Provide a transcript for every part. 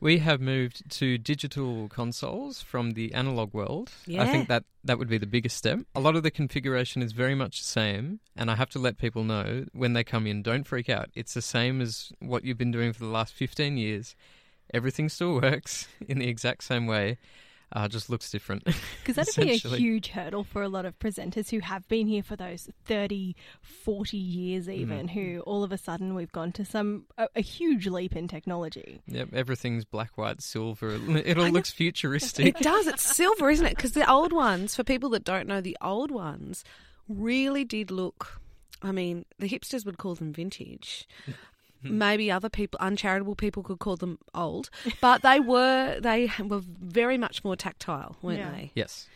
We have moved to digital consoles from the analog world. Yeah. I think that that would be the biggest step. A lot of the configuration is very much the same, and I have to let people know when they come in, don't freak out. It's the same as what you've been doing for the last 15 years. Everything still works in the exact same way. Uh, just looks different. Because that'd be a huge hurdle for a lot of presenters who have been here for those 30, 40 years, Mm. even, who all of a sudden we've gone to some a, a huge leap in technology. Yep, everything's black, white, silver. It all looks futuristic. It does. It's silver, isn't it? Because the old ones, for people that don't know, the old ones really did look. I mean, the hipsters would call them vintage. Maybe other people, uncharitable people, could call them old, but they were they were very much more tactile, weren't Yeah. they? yes.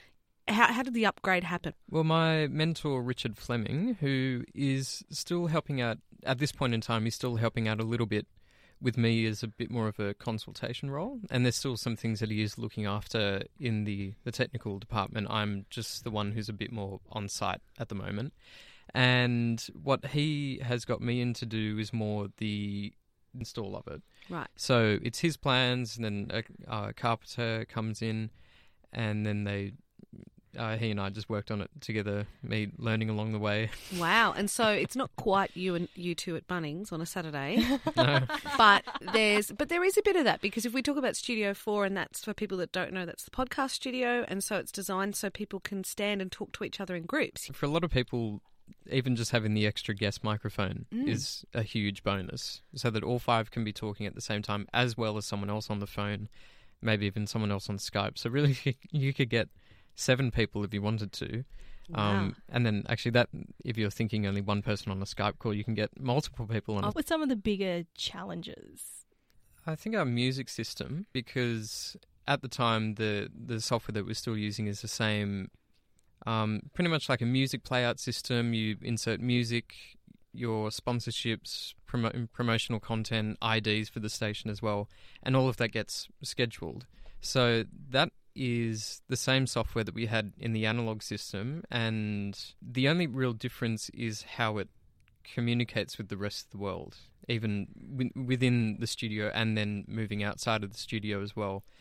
How, how did the upgrade happen? Well, my mentor, Richard Fleming, who is still helping out at this point in time, he's still helping out a little bit with me as a bit more of a consultation role. And there's still some things that he is looking after in the, the technical department. I'm just the one who's a bit more on site at the moment. And what he has got me in to do is more the install of it. Right. So it's his plans, and then a, a carpenter comes in, and then they, uh, he and I just worked on it together. Me learning along the way. Wow. And so it's not quite you and you two at Bunnings on a Saturday, No. but there's but there is a bit of that because if we talk about Studio Four, and that's for people that don't know, that's the podcast studio, and so it's designed so people can stand and talk to each other in groups. For a lot of people, even just having the extra guest microphone Mm. is a huge bonus, so that all five can be talking at the same time, as well as someone else on the phone, maybe even someone else on Skype. So really, you could get seven people if you wanted to. Um, and then actually, that if you're thinking only one person on a Skype call, you can get multiple people on. What some of the bigger challenges? I think our music system, because at the time the the software that we're still using is the same, um, pretty much like a music playout system. You insert music, your sponsorships, promo- promotional content, IDs for the station as well, and all of that gets scheduled. So that is the same software that we had in the analog system, and the only real difference is how it communicates with the rest of the world, even wi- within the studio and then moving outside of the studio as well.